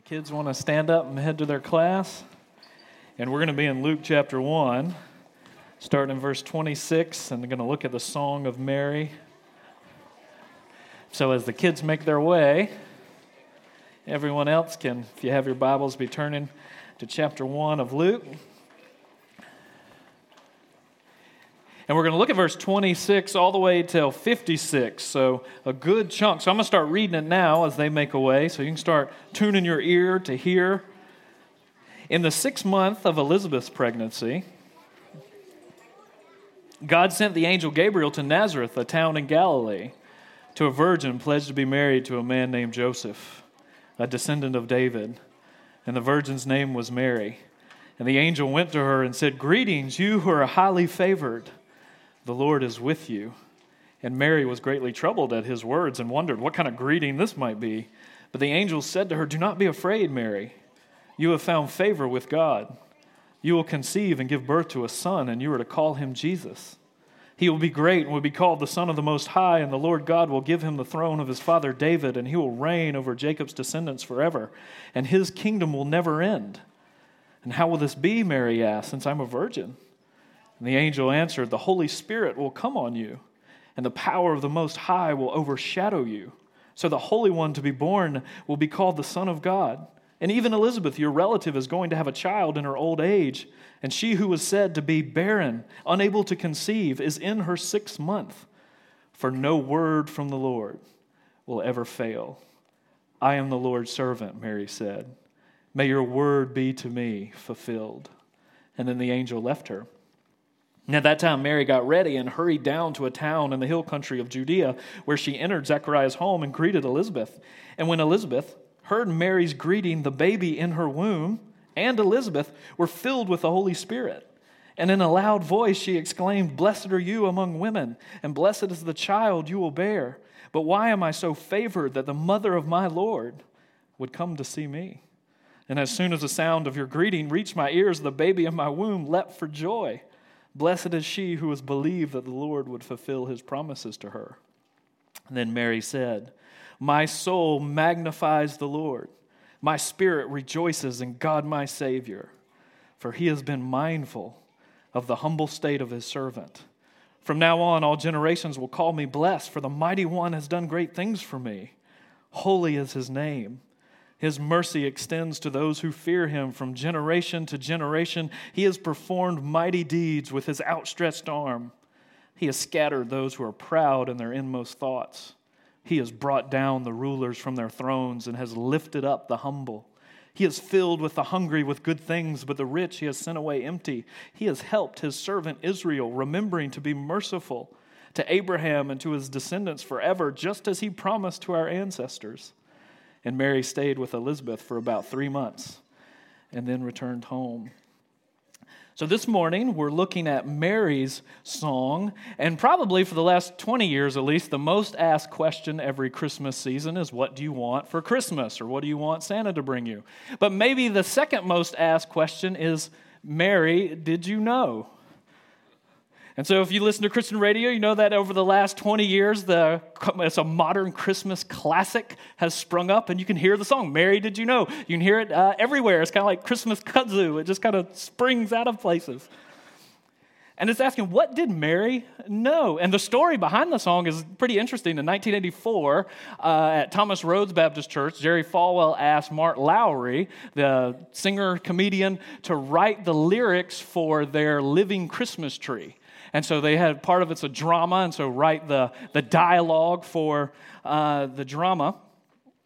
The kids want to stand up and head to their class. And we're going to be in Luke chapter 1, starting in verse 26, and we're going to look at the Song of Mary. So, as the kids make their way, everyone else can, if you have your Bibles, be turning to chapter 1 of Luke. And we're going to look at verse 26 all the way till 56. So, a good chunk. So, I'm going to start reading it now as they make a way. So, you can start tuning your ear to hear. In the sixth month of Elizabeth's pregnancy, God sent the angel Gabriel to Nazareth, a town in Galilee, to a virgin pledged to be married to a man named Joseph, a descendant of David. And the virgin's name was Mary. And the angel went to her and said, Greetings, you who are highly favored. The Lord is with you. And Mary was greatly troubled at his words and wondered what kind of greeting this might be. But the angel said to her, Do not be afraid, Mary. You have found favor with God. You will conceive and give birth to a son, and you are to call him Jesus. He will be great and will be called the Son of the Most High, and the Lord God will give him the throne of his father David, and he will reign over Jacob's descendants forever, and his kingdom will never end. And how will this be, Mary asked, since I'm a virgin? And the angel answered, The Holy Spirit will come on you, and the power of the Most High will overshadow you. So the Holy One to be born will be called the Son of God. And even Elizabeth, your relative, is going to have a child in her old age. And she who was said to be barren, unable to conceive, is in her sixth month. For no word from the Lord will ever fail. I am the Lord's servant, Mary said. May your word be to me fulfilled. And then the angel left her. And at that time, Mary got ready and hurried down to a town in the hill country of Judea, where she entered Zechariah's home and greeted Elizabeth. And when Elizabeth heard Mary's greeting, the baby in her womb and Elizabeth were filled with the Holy Spirit. And in a loud voice, she exclaimed, Blessed are you among women, and blessed is the child you will bear. But why am I so favored that the mother of my Lord would come to see me? And as soon as the sound of your greeting reached my ears, the baby in my womb leapt for joy. Blessed is she who has believed that the Lord would fulfill his promises to her. And then Mary said, My soul magnifies the Lord. My spirit rejoices in God my Savior, for he has been mindful of the humble state of his servant. From now on, all generations will call me blessed, for the mighty one has done great things for me. Holy is his name. His mercy extends to those who fear him from generation to generation. He has performed mighty deeds with his outstretched arm. He has scattered those who are proud in their inmost thoughts. He has brought down the rulers from their thrones and has lifted up the humble. He has filled with the hungry with good things, but the rich he has sent away empty. He has helped his servant Israel, remembering to be merciful to Abraham and to his descendants forever, just as he promised to our ancestors. And Mary stayed with Elizabeth for about three months and then returned home. So, this morning, we're looking at Mary's song, and probably for the last 20 years at least, the most asked question every Christmas season is What do you want for Christmas? or What do you want Santa to bring you? But maybe the second most asked question is Mary, did you know? And so, if you listen to Christian radio, you know that over the last 20 years, the, it's a modern Christmas classic has sprung up, and you can hear the song, Mary, Did You Know? You can hear it uh, everywhere. It's kind of like Christmas kudzu, it just kind of springs out of places. And it's asking, what did Mary know? And the story behind the song is pretty interesting. In 1984, uh, at Thomas Road Baptist Church, Jerry Falwell asked Mark Lowry, the singer comedian, to write the lyrics for their Living Christmas Tree. And so they had part of it's a drama, and so write the, the dialogue for uh, the drama.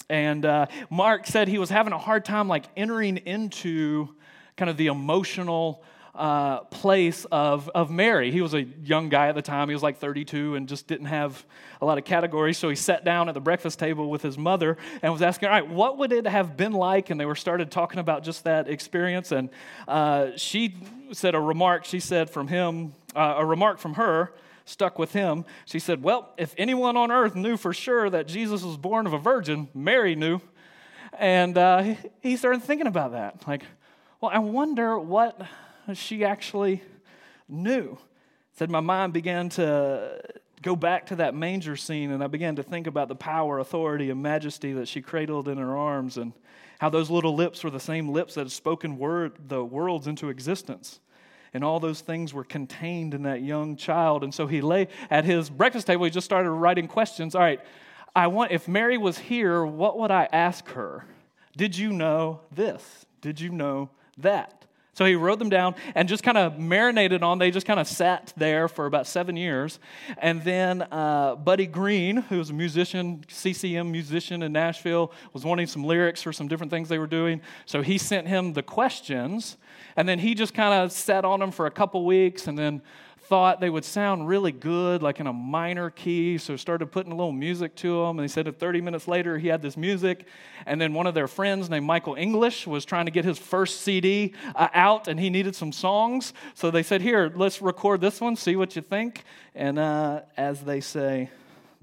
And uh, Mark said he was having a hard time like entering into kind of the emotional uh, place of, of Mary. He was a young guy at the time. He was like 32 and just didn't have a lot of categories. So he sat down at the breakfast table with his mother and was asking, all right, what would it have been like? And they were started talking about just that experience. And uh, she said a remark, she said from him, uh, a remark from her stuck with him. She said, Well, if anyone on earth knew for sure that Jesus was born of a virgin, Mary knew. And uh, he started thinking about that. Like, well, I wonder what she actually knew. Said my mind began to go back to that manger scene, and I began to think about the power, authority, and majesty that she cradled in her arms. And How those little lips were the same lips that had spoken word, the worlds into existence. And all those things were contained in that young child. And so he lay at his breakfast table, he just started writing questions. All right, I want, if Mary was here, what would I ask her? Did you know this? Did you know that? So he wrote them down and just kind of marinated on. They just kind of sat there for about seven years. And then uh, Buddy Green, who was a musician, CCM musician in Nashville, was wanting some lyrics for some different things they were doing. So he sent him the questions. And then he just kind of sat on them for a couple weeks and then thought they would sound really good, like in a minor key, so started putting a little music to them. And he said that 30 minutes later, he had this music. And then one of their friends named Michael English was trying to get his first CD uh, out, and he needed some songs. So they said, Here, let's record this one, see what you think. And uh, as they say,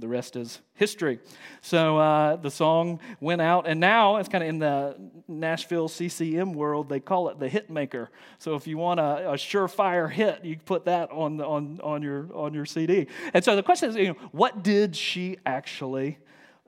the rest is history. So uh, the song went out, and now it's kind of in the Nashville CCM world. They call it the hit maker. So if you want a, a surefire hit, you put that on on on your on your CD. And so the question is, you know, what did she actually?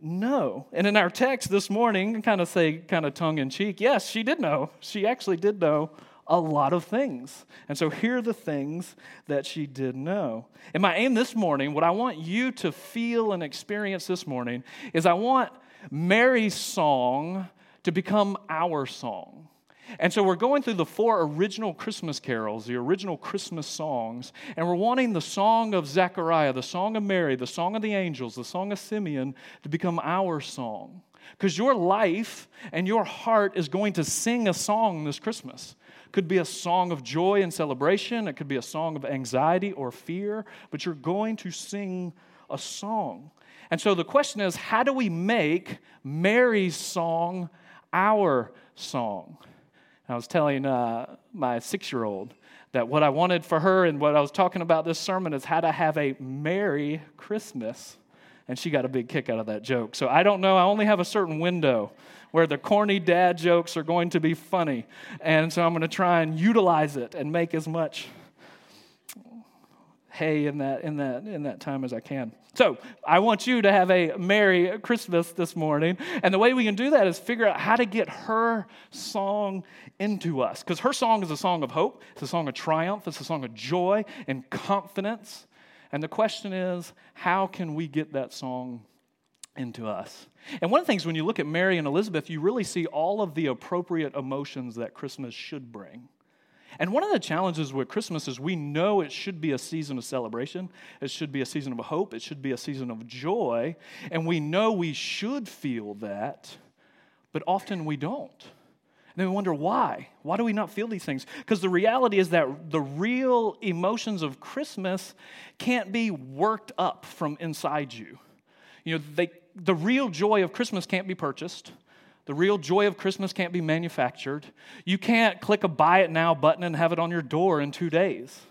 know. And in our text this morning, kind of say, kind of tongue in cheek, yes, she did know. She actually did know a lot of things. And so here are the things that she did know. And my aim this morning, what I want you to feel and experience this morning, is I want Mary's song to become our song. And so we're going through the four original Christmas carols, the original Christmas songs, and we're wanting the song of Zechariah, the song of Mary, the song of the angels, the song of Simeon to become our song. Because your life and your heart is going to sing a song this Christmas could be a song of joy and celebration, it could be a song of anxiety or fear, but you're going to sing a song. And so the question is how do we make Mary's song our song? I was telling uh, my six year old that what I wanted for her and what I was talking about this sermon is how to have a Merry Christmas. And she got a big kick out of that joke. So I don't know, I only have a certain window where the corny dad jokes are going to be funny. And so I'm going to try and utilize it and make as much hay in that, in that, in that time as I can. So I want you to have a Merry Christmas this morning. And the way we can do that is figure out how to get her song into us. Because her song is a song of hope, it's a song of triumph, it's a song of joy and confidence. And the question is, how can we get that song into us. And one of the things when you look at Mary and Elizabeth, you really see all of the appropriate emotions that Christmas should bring. And one of the challenges with Christmas is we know it should be a season of celebration, it should be a season of hope, it should be a season of joy, and we know we should feel that, but often we don't. And then we wonder why. Why do we not feel these things? Because the reality is that the real emotions of Christmas can't be worked up from inside you. You know, they, the real joy of Christmas can't be purchased. The real joy of Christmas can't be manufactured. You can't click a buy it now button and have it on your door in two days.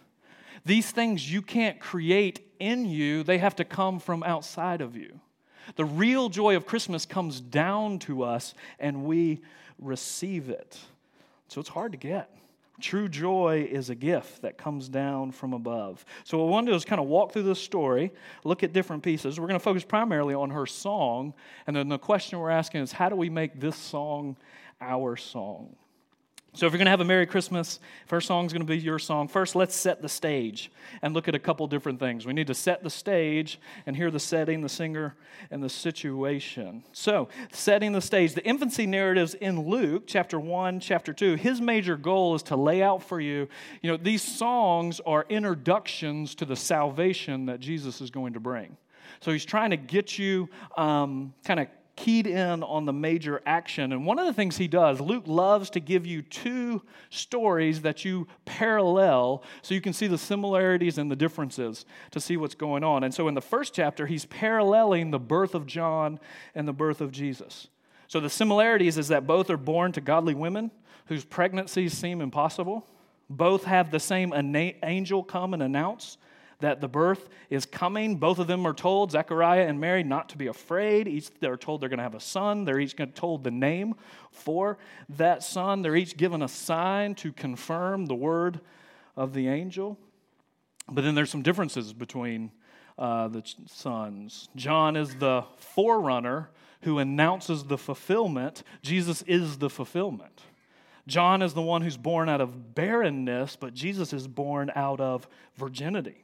These things you can't create in you, they have to come from outside of you. The real joy of Christmas comes down to us and we receive it. So it's hard to get. True joy is a gift that comes down from above. So, what I want to do is kind of walk through this story, look at different pieces. We're going to focus primarily on her song, and then the question we're asking is how do we make this song our song? So, if you're going to have a Merry Christmas, first song is going to be your song. First, let's set the stage and look at a couple different things. We need to set the stage and hear the setting, the singer, and the situation. So, setting the stage. The infancy narratives in Luke, chapter 1, chapter 2, his major goal is to lay out for you, you know, these songs are introductions to the salvation that Jesus is going to bring. So, he's trying to get you um, kind of keyed in on the major action. And one of the things he does, Luke loves to give you two stories that you parallel so you can see the similarities and the differences to see what's going on. And so in the first chapter, he's paralleling the birth of John and the birth of Jesus. So the similarities is that both are born to godly women whose pregnancies seem impossible. Both have the same angel come and announce that the birth is coming. Both of them are told, Zechariah and Mary, not to be afraid. Each they're told they're going to have a son. They're each told the name for that son. They're each given a sign to confirm the word of the angel. But then there's some differences between uh, the sons. John is the forerunner who announces the fulfillment. Jesus is the fulfillment. John is the one who's born out of barrenness, but Jesus is born out of virginity.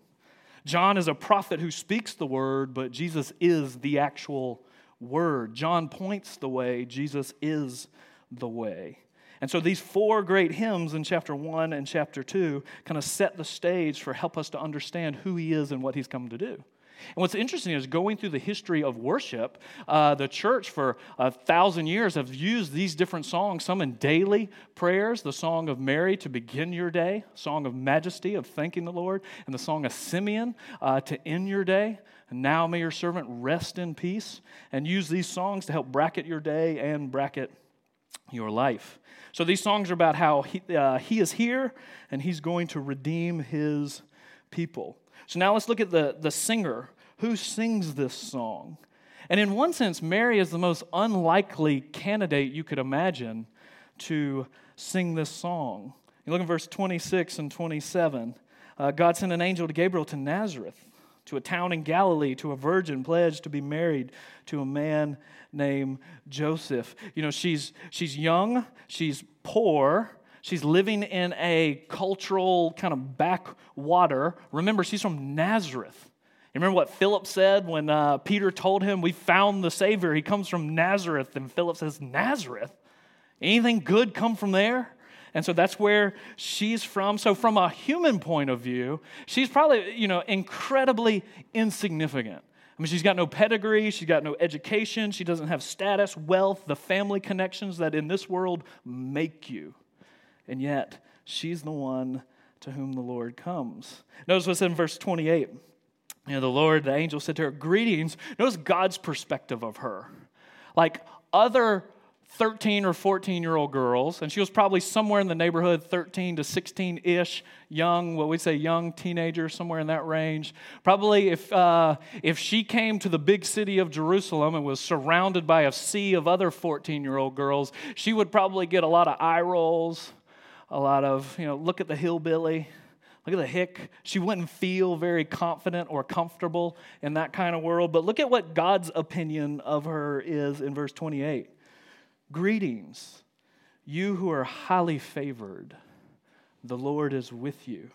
John is a prophet who speaks the word, but Jesus is the actual word. John points the way, Jesus is the way. And so these four great hymns in chapter 1 and chapter 2 kind of set the stage for help us to understand who he is and what he's come to do. And what's interesting is going through the history of worship, uh, the church for a thousand years have used these different songs, some in daily prayers, the song of Mary to begin your day, song of majesty of thanking the Lord, and the song of Simeon uh, to end your day. And now may your servant rest in peace, and use these songs to help bracket your day and bracket your life. So these songs are about how he, uh, he is here and he's going to redeem his people. So now let's look at the, the singer. Who sings this song? And in one sense, Mary is the most unlikely candidate you could imagine to sing this song. You look at verse 26 and 27. Uh, God sent an angel to Gabriel to Nazareth, to a town in Galilee, to a virgin pledged to be married to a man named Joseph. You know, she's, she's young, she's poor, She's living in a cultural kind of backwater. Remember, she's from Nazareth. You remember what Philip said when uh, Peter told him, We found the Savior? He comes from Nazareth. And Philip says, Nazareth? Anything good come from there? And so that's where she's from. So, from a human point of view, she's probably, you know, incredibly insignificant. I mean, she's got no pedigree, she's got no education, she doesn't have status, wealth, the family connections that in this world make you and yet she's the one to whom the Lord comes. Notice what's in verse 28. You know, the Lord, the angel said to her, Greetings. Notice God's perspective of her. Like other 13 or 14 year old girls, and she was probably somewhere in the neighborhood, 13 to 16 ish, young, what we say, young teenager, somewhere in that range. Probably if, uh, if she came to the big city of Jerusalem and was surrounded by a sea of other 14 year old girls, she would probably get a lot of eye rolls a lot of, you know, look at the hillbilly, look at the hick. She wouldn't feel very confident or comfortable in that kind of world. But look at what God's opinion of her is in verse 28. Greetings, you who are highly favored. The Lord is with you.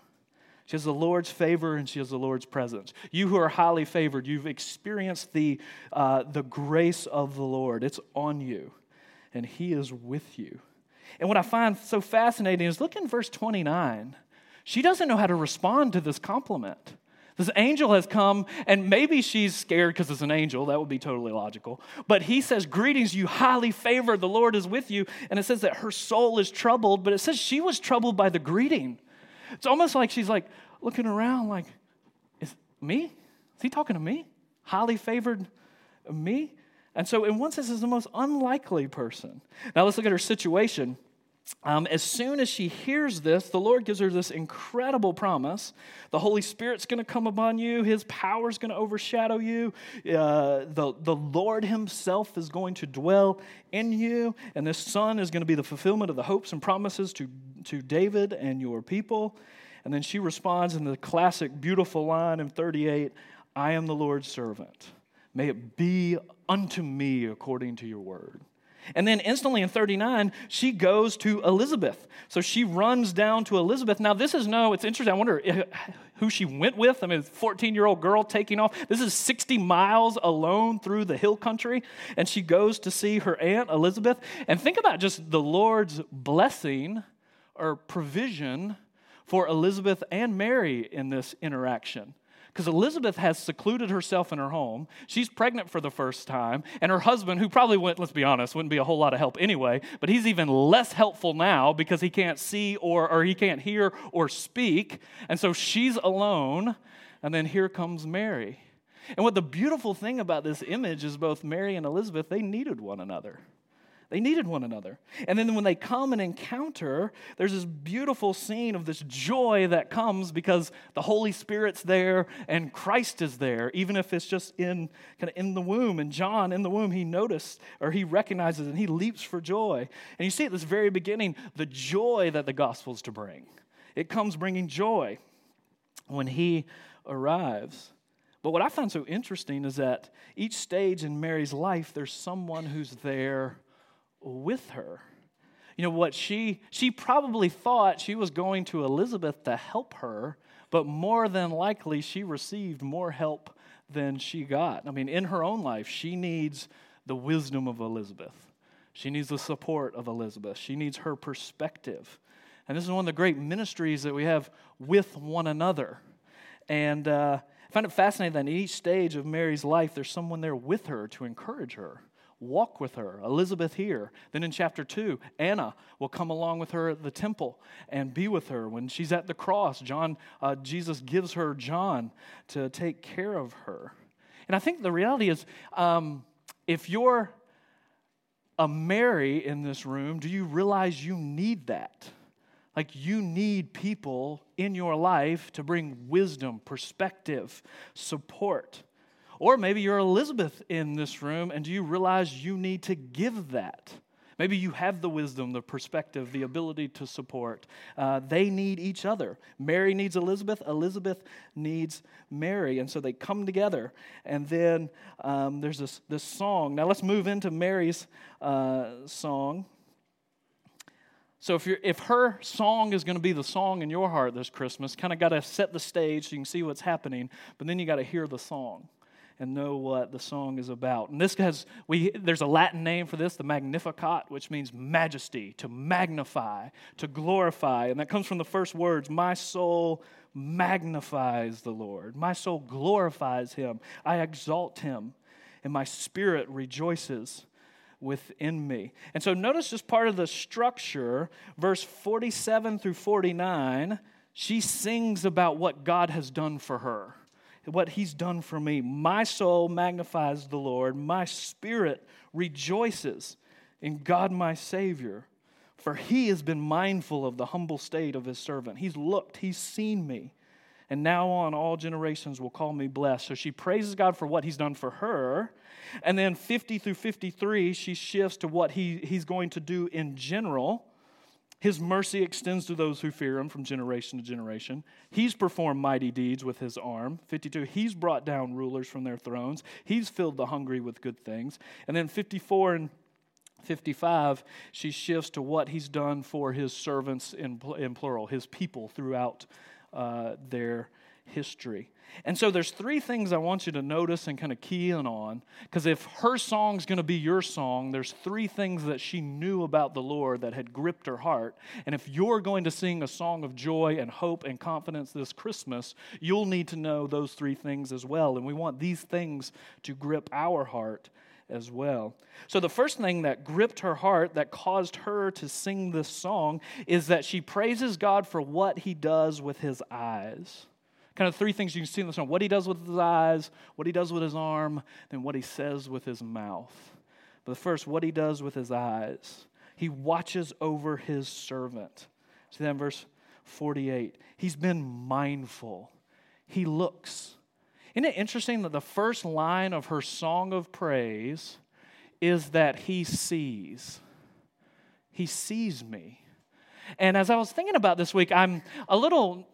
She has the Lord's favor and she has the Lord's presence. You who are highly favored, you've experienced the, uh, the grace of the Lord. It's on you, and He is with you. And what I find so fascinating is look in verse 29. She doesn't know how to respond to this compliment. This angel has come, and maybe she's scared because it's an angel. That would be totally logical. But he says, Greetings, you highly favored. The Lord is with you. And it says that her soul is troubled, but it says she was troubled by the greeting. It's almost like she's like looking around, like, Is me? Is he talking to me? Highly favored me? And so, in one sense, is the most unlikely person. Now, let's look at her situation. Um, as soon as she hears this, the Lord gives her this incredible promise. The Holy Spirit's going to come upon you, His power is going to overshadow you. Uh, the, the Lord Himself is going to dwell in you, and this Son is going to be the fulfillment of the hopes and promises to, to David and your people. And then she responds in the classic, beautiful line in 38 I am the Lord's servant. May it be unto me according to your word. And then instantly in 39, she goes to Elizabeth. So she runs down to Elizabeth. Now, this is no, it's interesting. I wonder who she went with. I mean, 14 year old girl taking off. This is 60 miles alone through the hill country. And she goes to see her aunt, Elizabeth. And think about just the Lord's blessing or provision for Elizabeth and Mary in this interaction. Because Elizabeth has secluded herself in her home. She's pregnant for the first time. And her husband, who probably went, let's be honest, wouldn't be a whole lot of help anyway, but he's even less helpful now because he can't see or, or he can't hear or speak. And so she's alone. And then here comes Mary. And what the beautiful thing about this image is both Mary and Elizabeth, they needed one another. They needed one another. And then when they come and encounter, there's this beautiful scene of this joy that comes because the Holy Spirit's there and Christ is there, even if it's just in kind of in the womb. And John in the womb, he noticed or he recognizes and he leaps for joy. And you see at this very beginning the joy that the gospel's to bring. It comes bringing joy when he arrives. But what I find so interesting is that each stage in Mary's life, there's someone who's there with her. You know what she she probably thought she was going to Elizabeth to help her, but more than likely she received more help than she got. I mean, in her own life, she needs the wisdom of Elizabeth. She needs the support of Elizabeth. She needs her perspective. And this is one of the great ministries that we have with one another. And uh, I find it fascinating that in each stage of Mary's life, there's someone there with her to encourage her, walk with her. Elizabeth here. Then in chapter 2, Anna will come along with her at the temple and be with her. When she's at the cross, John, uh, Jesus gives her John to take care of her. And I think the reality is um, if you're a Mary in this room, do you realize you need that? Like, you need people in your life to bring wisdom, perspective, support. Or maybe you're Elizabeth in this room and do you realize you need to give that? Maybe you have the wisdom, the perspective, the ability to support. Uh, they need each other. Mary needs Elizabeth, Elizabeth needs Mary. And so they come together. And then um, there's this, this song. Now let's move into Mary's uh, song. So if, if her song is going to be the song in your heart this Christmas, kind of got to set the stage so you can see what's happening, but then you got to hear the song and know what the song is about. And this has we there's a Latin name for this, the Magnificat, which means majesty, to magnify, to glorify, and that comes from the first words, my soul magnifies the Lord. My soul glorifies him. I exalt him, and my spirit rejoices within me. And so notice just part of the structure, verse 47 through 49, she sings about what God has done for her, what he's done for me. My soul magnifies the Lord, my spirit rejoices in God my Savior. For he has been mindful of the humble state of his servant. He's looked, he's seen me and now on all generations will call me blessed. So she praises God for what he's done for her. And then 50 through 53, she shifts to what he, he's going to do in general. His mercy extends to those who fear him from generation to generation. He's performed mighty deeds with his arm. 52, he's brought down rulers from their thrones. He's filled the hungry with good things. And then 54 and 55, she shifts to what he's done for his servants in, in plural, his people throughout uh, their history. And so there's three things I want you to notice and kind of key in on. Because if her song's going to be your song, there's three things that she knew about the Lord that had gripped her heart. And if you're going to sing a song of joy and hope and confidence this Christmas, you'll need to know those three things as well. And we want these things to grip our heart as well. So, the first thing that gripped her heart that caused her to sing this song is that she praises God for what he does with his eyes. Kind of three things you can see in the song what he does with his eyes, what he does with his arm, then what he says with his mouth. But first, what he does with his eyes. He watches over his servant. See that in verse 48. He's been mindful, he looks. Isn't it interesting that the first line of her song of praise is that he sees? He sees me. And as I was thinking about this week, I'm a little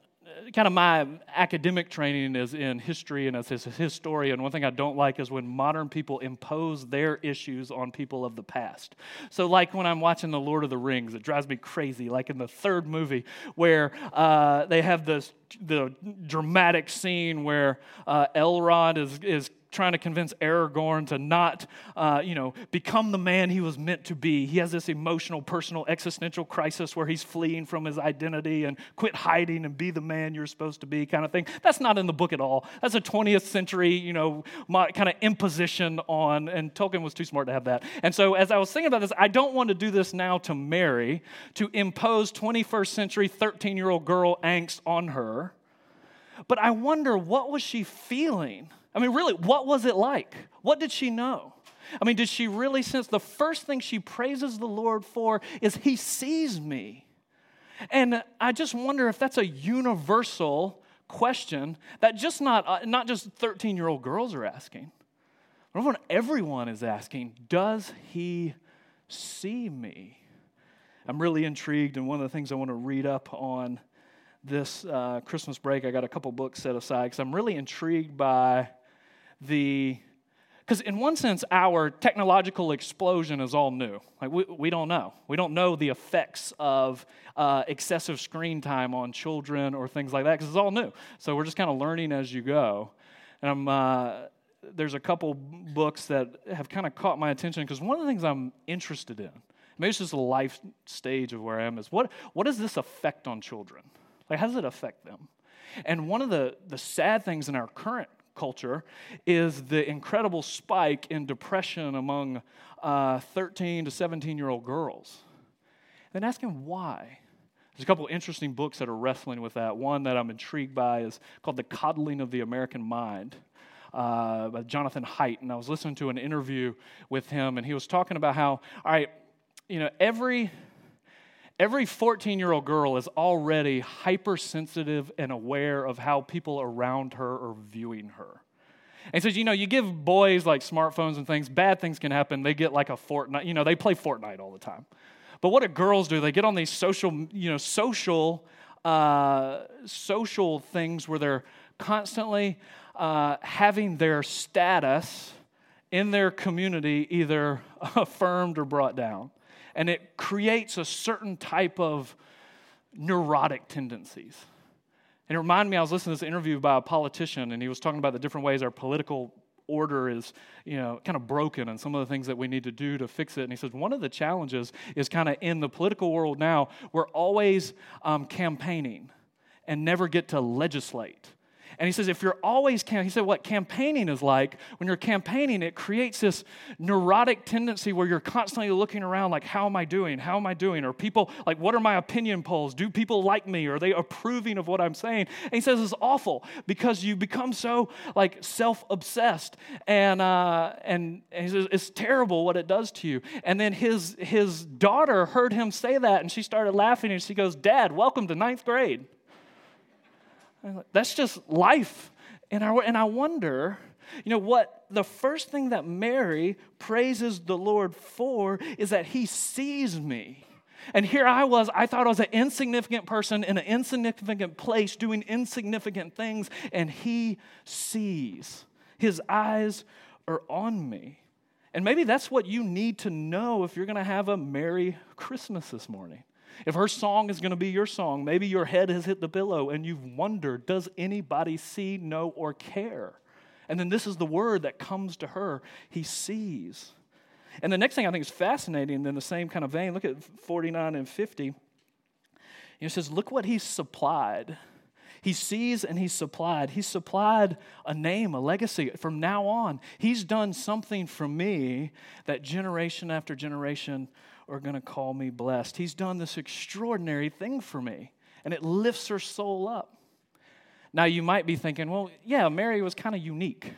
kind of my academic training is in history and as a historian. One thing I don't like is when modern people impose their issues on people of the past. So, like when I'm watching The Lord of the Rings, it drives me crazy. Like in the third movie, where uh, they have this the dramatic scene where uh, Elrond is is trying to convince Aragorn to not, uh, you know, become the man he was meant to be. He has this emotional, personal, existential crisis where he's fleeing from his identity and quit hiding and be the man you're supposed to be, kind of thing. That's not in the book at all. That's a 20th century, you know, kind of imposition on, and Tolkien was too smart to have that. And so, as I was thinking about this, I don't want to do this now to Mary to impose 21st century 13 year old girl angst on her. But I wonder what was she feeling I mean, really, what was it like? What did she know? I mean, did she really sense the first thing she praises the Lord for is He sees me? And I just wonder if that's a universal question that just not, uh, not just 13 year old girls are asking. Everyone is asking, Does He see me? I'm really intrigued, and one of the things I want to read up on this uh, Christmas break, I got a couple books set aside because I'm really intrigued by the because in one sense our technological explosion is all new. Like we, we don't know. We don't know the effects of uh, excessive screen time on children or things like that because it's all new. So we're just kind of learning as you go. And i'm uh, there's a couple books that have kind of caught my attention because one of the things i'm interested in maybe it's just a life stage of where i am is what, what does this affect on children? Like how does it affect them? And one of the, the sad things in our current culture is the incredible spike in depression among uh, 13 to 17 year old girls. Then asking why. There's a couple interesting books that are wrestling with that. One that I'm intrigued by is called The Coddling of the American Mind. Uh, by Jonathan Haidt, and I was listening to an interview with him, and he was talking about how, all right, you know, every every 14 year old girl is already hypersensitive and aware of how people around her are viewing her. And says, you know, you give boys like smartphones and things, bad things can happen. They get like a Fortnite, you know, they play Fortnite all the time. But what do girls do? They get on these social, you know, social, uh, social things where they're constantly uh, having their status in their community either affirmed or brought down and it creates a certain type of neurotic tendencies. And it reminded me, I was listening to this interview by a politician, and he was talking about the different ways our political order is, you know, kind of broken and some of the things that we need to do to fix it. And he says one of the challenges is kind of in the political world now, we're always um, campaigning and never get to legislate. And he says, if you're always, cam-, he said, what campaigning is like, when you're campaigning, it creates this neurotic tendency where you're constantly looking around, like, how am I doing? How am I doing? Or people, like, what are my opinion polls? Do people like me? Are they approving of what I'm saying? And he says, it's awful because you become so, like, self obsessed. And, uh, and, and he says, it's terrible what it does to you. And then his, his daughter heard him say that, and she started laughing, and she goes, Dad, welcome to ninth grade. That's just life. And I, and I wonder, you know, what the first thing that Mary praises the Lord for is that he sees me. And here I was, I thought I was an insignificant person in an insignificant place doing insignificant things, and he sees. His eyes are on me. And maybe that's what you need to know if you're going to have a Merry Christmas this morning. If her song is going to be your song, maybe your head has hit the pillow and you've wondered, does anybody see, know, or care? And then this is the word that comes to her He sees. And the next thing I think is fascinating in the same kind of vein, look at 49 and 50. It says, Look what he's supplied. He sees and he's supplied. He's supplied a name, a legacy. From now on, he's done something for me that generation after generation are going to call me blessed. He's done this extraordinary thing for me, and it lifts her soul up. Now, you might be thinking, well, yeah, Mary was kind of unique.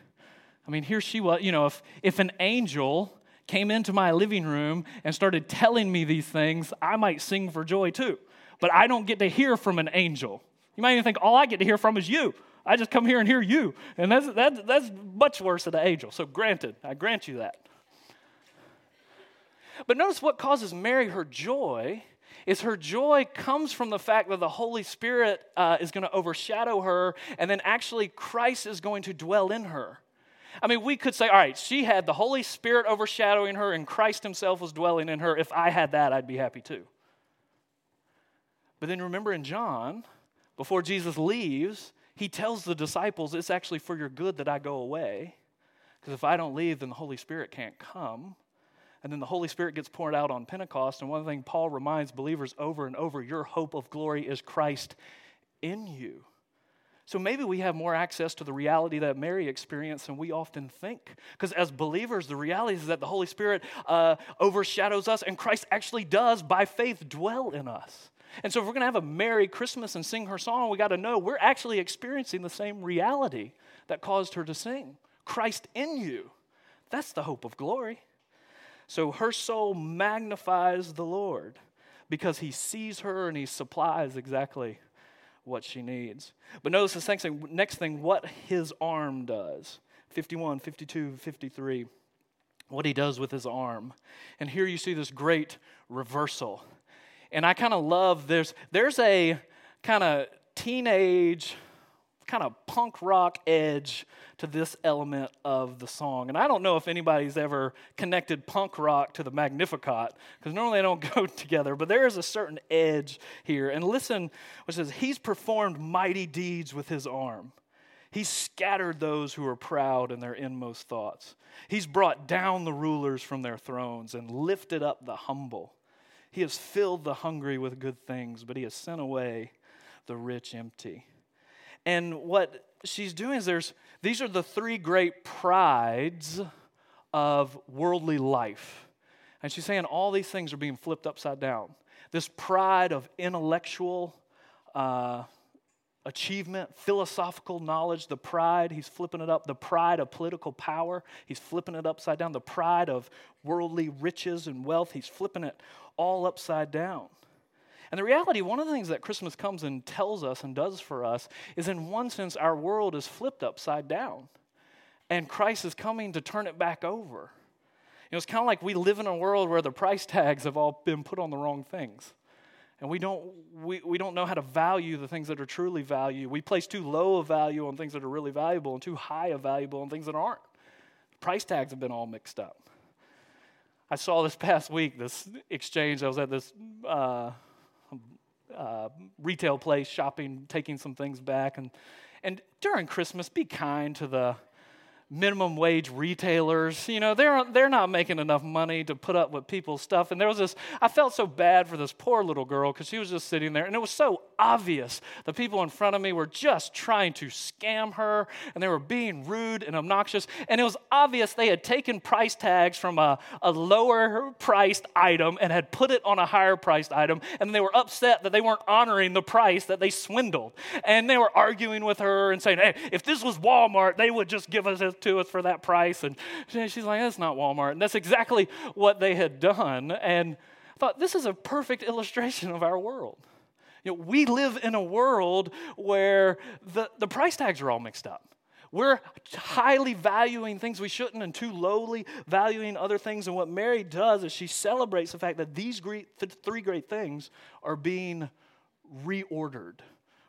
I mean, here she was, you know, if, if an angel came into my living room and started telling me these things, I might sing for joy too. But I don't get to hear from an angel. You might even think, all I get to hear from is you. I just come here and hear you. And that's, that's, that's much worse than an angel. So, granted, I grant you that. But notice what causes Mary her joy is her joy comes from the fact that the Holy Spirit uh, is going to overshadow her, and then actually Christ is going to dwell in her. I mean, we could say, all right, she had the Holy Spirit overshadowing her, and Christ Himself was dwelling in her. If I had that, I'd be happy too. But then remember in John, before Jesus leaves, He tells the disciples, it's actually for your good that I go away. Because if I don't leave, then the Holy Spirit can't come. And then the Holy Spirit gets poured out on Pentecost. And one thing Paul reminds believers over and over your hope of glory is Christ in you. So maybe we have more access to the reality that Mary experienced than we often think. Because as believers, the reality is that the Holy Spirit uh, overshadows us, and Christ actually does, by faith, dwell in us. And so if we're going to have a Merry Christmas and sing her song, we got to know we're actually experiencing the same reality that caused her to sing Christ in you. That's the hope of glory. So her soul magnifies the Lord because he sees her and he supplies exactly what she needs. But notice the next thing, next thing what his arm does 51, 52, 53. What he does with his arm. And here you see this great reversal. And I kind of love this. there's a kind of teenage kind of punk rock edge to this element of the song. And I don't know if anybody's ever connected punk rock to the Magnificat, because normally they don't go together, but there is a certain edge here. And listen, which says, He's performed mighty deeds with his arm. He's scattered those who are proud in their inmost thoughts. He's brought down the rulers from their thrones and lifted up the humble. He has filled the hungry with good things, but he has sent away the rich empty. And what she's doing is there's these are the three great prides of worldly life. And she's saying all these things are being flipped upside down. This pride of intellectual uh, achievement, philosophical knowledge, the pride, he's flipping it up. The pride of political power, he's flipping it upside down. The pride of worldly riches and wealth, he's flipping it all upside down. And the reality, one of the things that Christmas comes and tells us and does for us is, in one sense, our world is flipped upside down. And Christ is coming to turn it back over. You know, it's kind of like we live in a world where the price tags have all been put on the wrong things. And we don't, we, we don't know how to value the things that are truly value. We place too low a value on things that are really valuable and too high a valuable on things that aren't. Price tags have been all mixed up. I saw this past week this exchange. I was at this uh, uh, retail place shopping, taking some things back. And, and during Christmas, be kind to the minimum wage retailers. You know, they're, they're not making enough money to put up with people's stuff. And there was this, I felt so bad for this poor little girl because she was just sitting there. And it was so obvious the people in front of me were just trying to scam her and they were being rude and obnoxious. And it was obvious they had taken price tags from a, a lower priced item and had put it on a higher priced item. And they were upset that they weren't honoring the price that they swindled. And they were arguing with her and saying, hey, if this was Walmart, they would just give us to us for that price. And she's like, that's not Walmart. And that's exactly what they had done. And I thought, this is a perfect illustration of our world. You know, we live in a world where the, the price tags are all mixed up. We're highly valuing things we shouldn't and too lowly valuing other things. And what Mary does is she celebrates the fact that these great, th- three great things are being reordered,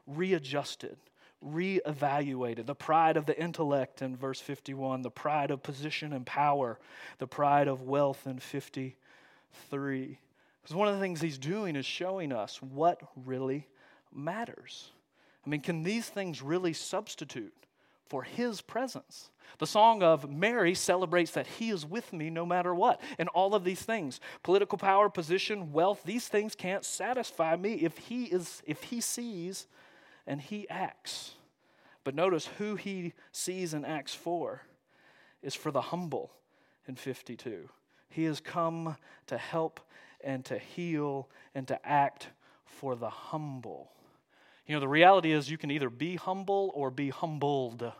readjusted, reevaluated. The pride of the intellect in verse 51, the pride of position and power, the pride of wealth in 53. Because one of the things he's doing is showing us what really matters. I mean, can these things really substitute for his presence? The song of Mary celebrates that he is with me no matter what. And all of these things political power, position, wealth these things can't satisfy me if he, is, if he sees and he acts. But notice who he sees and acts for is for the humble in 52. He has come to help and to heal and to act for the humble. You know, the reality is you can either be humble or be humbled.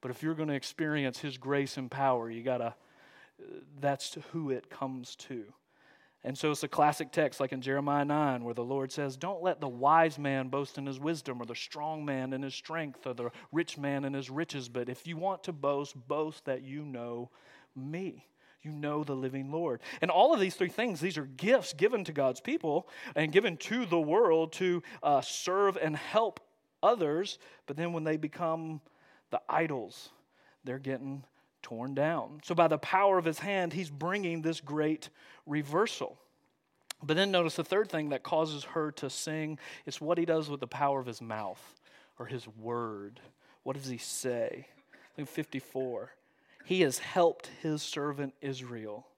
But if you're going to experience his grace and power, you got to, uh, that's who it comes to. And so it's a classic text like in Jeremiah 9 where the Lord says, Don't let the wise man boast in his wisdom, or the strong man in his strength, or the rich man in his riches. But if you want to boast, boast that you know me. You know the living Lord. And all of these three things, these are gifts given to God's people and given to the world to uh, serve and help others. But then when they become the idols, they're getting torn down. So, by the power of his hand, he's bringing this great reversal. But then notice the third thing that causes her to sing is what he does with the power of his mouth or his word. What does he say? Look 54. He has helped his servant Israel,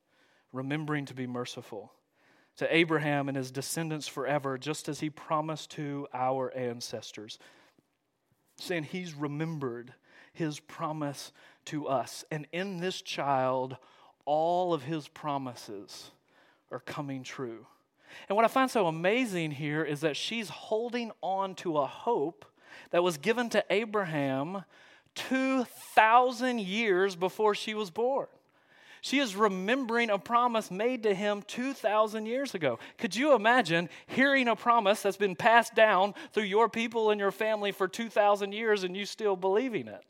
remembering to be merciful to Abraham and his descendants forever, just as he promised to our ancestors. Saying he's remembered his promise to us. And in this child, all of his promises are coming true. And what I find so amazing here is that she's holding on to a hope that was given to Abraham 2,000 years before she was born. She is remembering a promise made to him 2,000 years ago. Could you imagine hearing a promise that's been passed down through your people and your family for 2,000 years and you still believing it?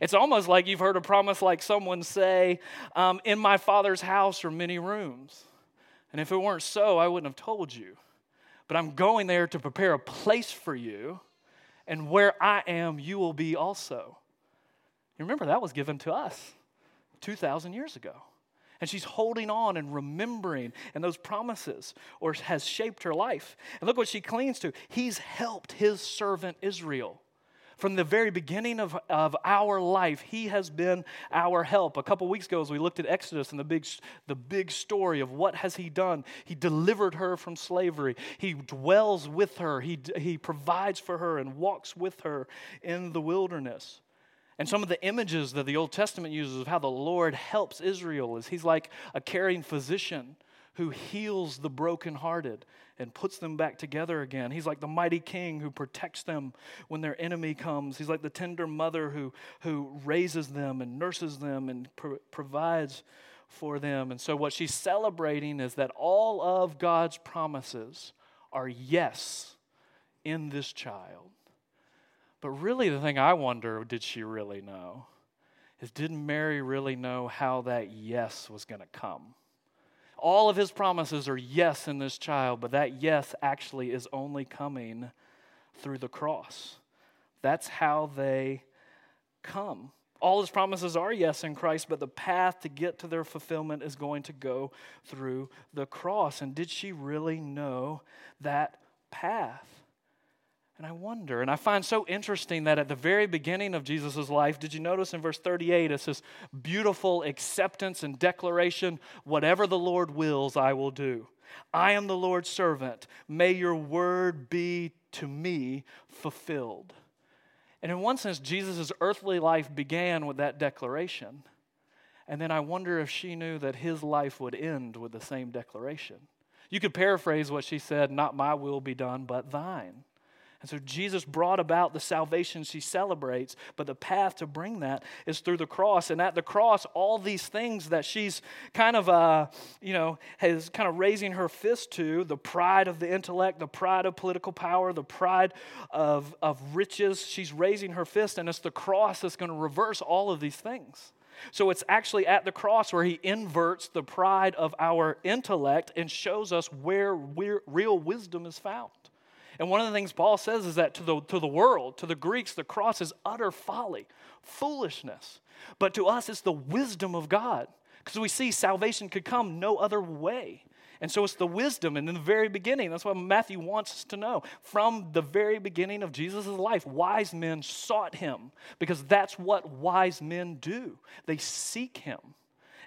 It's almost like you've heard a promise like someone say, um, In my father's house are many rooms. And if it weren't so, I wouldn't have told you. But I'm going there to prepare a place for you. and where I am, you will be also. You remember that was given to us 2,000 years ago. And she's holding on and remembering and those promises or has shaped her life. And look what she clings to. He's helped his servant Israel. From the very beginning of, of our life, He has been our help. A couple weeks ago, as we looked at Exodus and the big, the big story of what has He done, He delivered her from slavery. He dwells with her. He, he provides for her and walks with her in the wilderness. And some of the images that the Old Testament uses of how the Lord helps Israel is He's like a caring physician who heals the brokenhearted and puts them back together again. He's like the mighty king who protects them when their enemy comes. He's like the tender mother who, who raises them and nurses them and pro- provides for them. And so, what she's celebrating is that all of God's promises are yes in this child. But really, the thing I wonder did she really know? Is did Mary really know how that yes was going to come? All of his promises are yes in this child, but that yes actually is only coming through the cross. That's how they come. All his promises are yes in Christ, but the path to get to their fulfillment is going to go through the cross. And did she really know that path? And I wonder, and I find so interesting that at the very beginning of Jesus' life, did you notice in verse 38, it's this beautiful acceptance and declaration whatever the Lord wills, I will do. I am the Lord's servant. May your word be to me fulfilled. And in one sense, Jesus' earthly life began with that declaration. And then I wonder if she knew that his life would end with the same declaration. You could paraphrase what she said, Not my will be done, but thine. And so Jesus brought about the salvation she celebrates, but the path to bring that is through the cross. And at the cross, all these things that she's kind of, uh, you know, has kind of raising her fist to the pride of the intellect, the pride of political power, the pride of, of riches, she's raising her fist, and it's the cross that's going to reverse all of these things. So it's actually at the cross where he inverts the pride of our intellect and shows us where real wisdom is found. And one of the things Paul says is that to the, to the world, to the Greeks, the cross is utter folly, foolishness. But to us, it's the wisdom of God. Because we see salvation could come no other way. And so it's the wisdom. And in the very beginning, that's what Matthew wants us to know. From the very beginning of Jesus' life, wise men sought him because that's what wise men do. They seek him.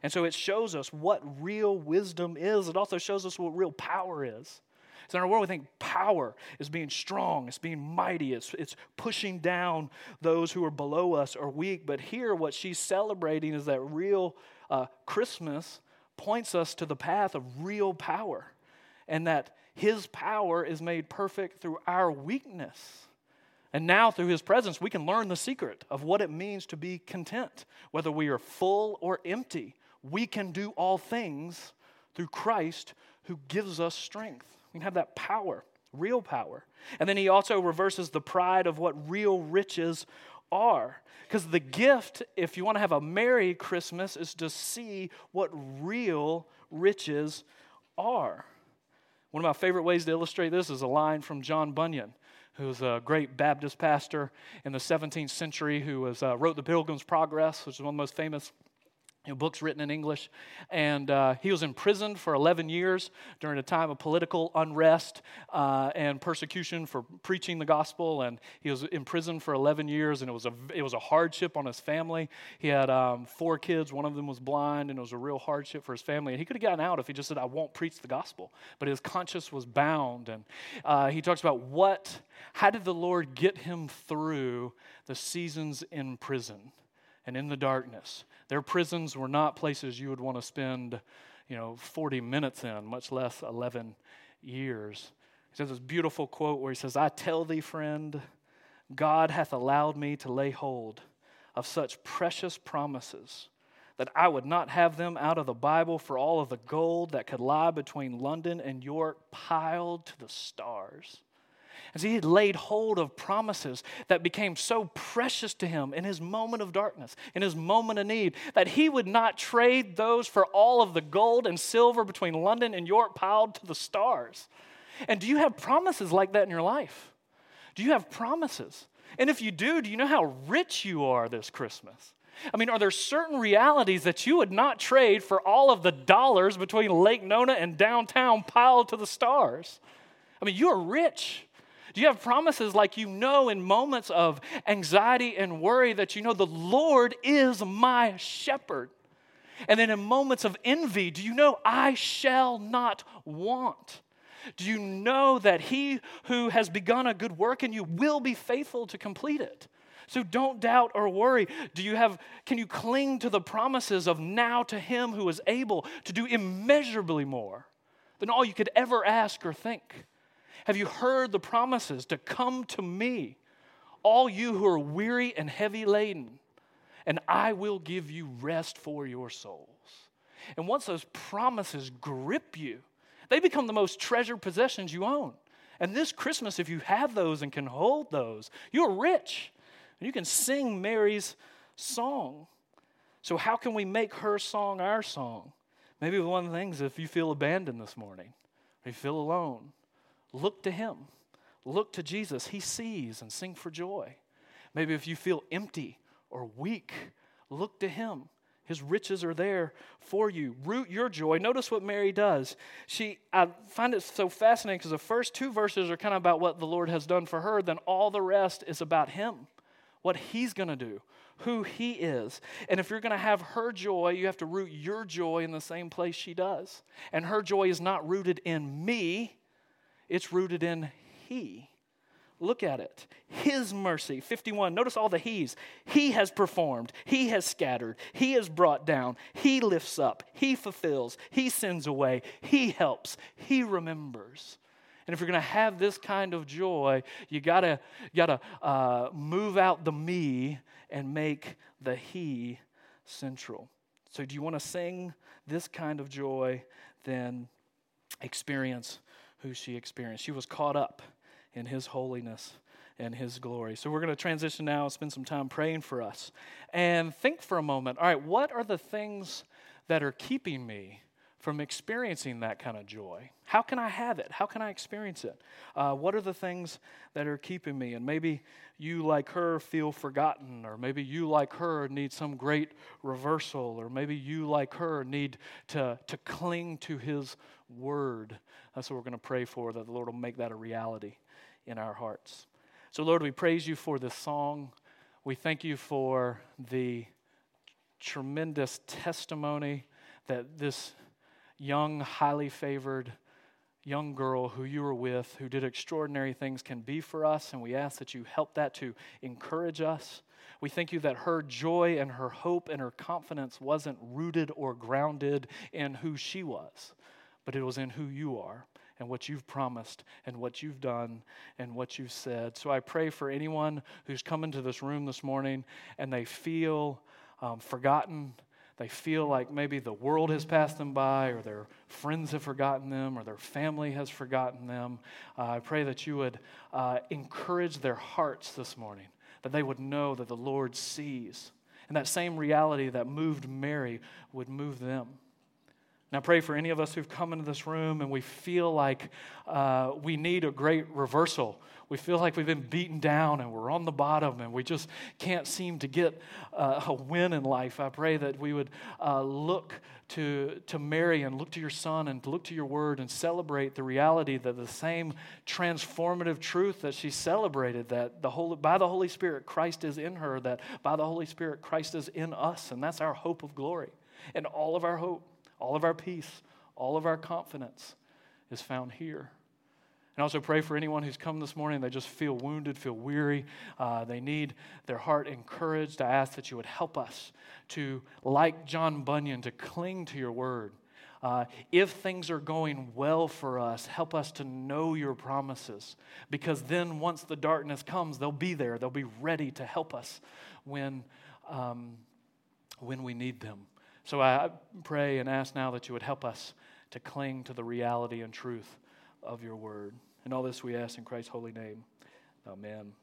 And so it shows us what real wisdom is. It also shows us what real power is. So in our world, we think power is being strong, it's being mighty, it's, it's pushing down those who are below us or weak. But here, what she's celebrating is that real uh, Christmas points us to the path of real power, and that His power is made perfect through our weakness. And now, through His presence, we can learn the secret of what it means to be content. Whether we are full or empty, we can do all things through Christ who gives us strength. Can have that power, real power. And then he also reverses the pride of what real riches are. Because the gift, if you want to have a Merry Christmas, is to see what real riches are. One of my favorite ways to illustrate this is a line from John Bunyan, who was a great Baptist pastor in the 17th century who was, uh, wrote The Pilgrim's Progress, which is one of the most famous you know, books written in English. And uh, he was imprisoned for 11 years during a time of political unrest uh, and persecution for preaching the gospel. And he was imprisoned for 11 years, and it was a, it was a hardship on his family. He had um, four kids, one of them was blind, and it was a real hardship for his family. And he could have gotten out if he just said, I won't preach the gospel. But his conscience was bound. And uh, he talks about what, how did the Lord get him through the seasons in prison? And in the darkness. Their prisons were not places you would want to spend, you know, 40 minutes in, much less 11 years. He says this beautiful quote where he says, I tell thee, friend, God hath allowed me to lay hold of such precious promises that I would not have them out of the Bible for all of the gold that could lie between London and York piled to the stars. As he laid hold of promises that became so precious to him in his moment of darkness, in his moment of need, that he would not trade those for all of the gold and silver between London and York piled to the stars. And do you have promises like that in your life? Do you have promises And if you do, do you know how rich you are this Christmas? I mean, are there certain realities that you would not trade for all of the dollars between Lake Nona and downtown piled to the stars? I mean, you are rich. Do you have promises like you know in moments of anxiety and worry that you know the Lord is my shepherd? And then in moments of envy, do you know I shall not want? Do you know that he who has begun a good work in you will be faithful to complete it? So don't doubt or worry. Do you have can you cling to the promises of now to him who is able to do immeasurably more than all you could ever ask or think? Have you heard the promises to come to me, all you who are weary and heavy laden, and I will give you rest for your souls? And once those promises grip you, they become the most treasured possessions you own. And this Christmas, if you have those and can hold those, you're rich. And you can sing Mary's song. So, how can we make her song our song? Maybe one of the things, if you feel abandoned this morning, or you feel alone, look to Him. Look to Jesus. He sees and sing for joy. Maybe if you feel empty or weak, look to Him. His riches are there for you. Root your joy. Notice what Mary does. She, I find it so fascinating because the first two verses are kind of about what the Lord has done for her, then all the rest is about Him what He's going to do, who He is. And if you're going to have her joy, you have to root your joy in the same place she does. And her joy is not rooted in me, it's rooted in He. Look at it. His mercy. 51. Notice all the He's. He has performed. He has scattered. He has brought down. He lifts up. He fulfills. He sends away. He helps. He remembers. And if you're going to have this kind of joy, you gotta gotta uh, move out the me and make the he central. So, do you want to sing this kind of joy? Then experience who she experienced. She was caught up in His holiness and His glory. So, we're going to transition now and spend some time praying for us, and think for a moment. All right, what are the things that are keeping me from experiencing that kind of joy? How can I have it? How can I experience it? Uh, what are the things that are keeping me? And maybe you, like her, feel forgotten, or maybe you, like her, need some great reversal, or maybe you, like her, need to, to cling to His Word. That's what we're going to pray for, that the Lord will make that a reality in our hearts. So, Lord, we praise you for this song. We thank you for the tremendous testimony that this young, highly favored young girl who you were with, who did extraordinary things, can be for us. And we ask that you help that to encourage us. We thank you that her joy and her hope and her confidence wasn't rooted or grounded in who she was, but it was in who you are and what you've promised and what you've done and what you've said. So I pray for anyone who's come into this room this morning and they feel um, forgotten they feel like maybe the world has passed them by, or their friends have forgotten them, or their family has forgotten them. Uh, I pray that you would uh, encourage their hearts this morning, that they would know that the Lord sees. And that same reality that moved Mary would move them. Now, pray for any of us who've come into this room and we feel like uh, we need a great reversal. We feel like we've been beaten down and we're on the bottom and we just can't seem to get uh, a win in life. I pray that we would uh, look to, to Mary and look to your Son and look to your word and celebrate the reality that the same transformative truth that she celebrated, that the Holy, by the Holy Spirit, Christ is in her, that by the Holy Spirit, Christ is in us. And that's our hope of glory and all of our hope. All of our peace, all of our confidence is found here. And also pray for anyone who's come this morning, they just feel wounded, feel weary, uh, they need their heart encouraged. I ask that you would help us to, like John Bunyan, to cling to your word. Uh, if things are going well for us, help us to know your promises. Because then, once the darkness comes, they'll be there. They'll be ready to help us when, um, when we need them. So I pray and ask now that you would help us to cling to the reality and truth of your word. And all this we ask in Christ's holy name. Amen.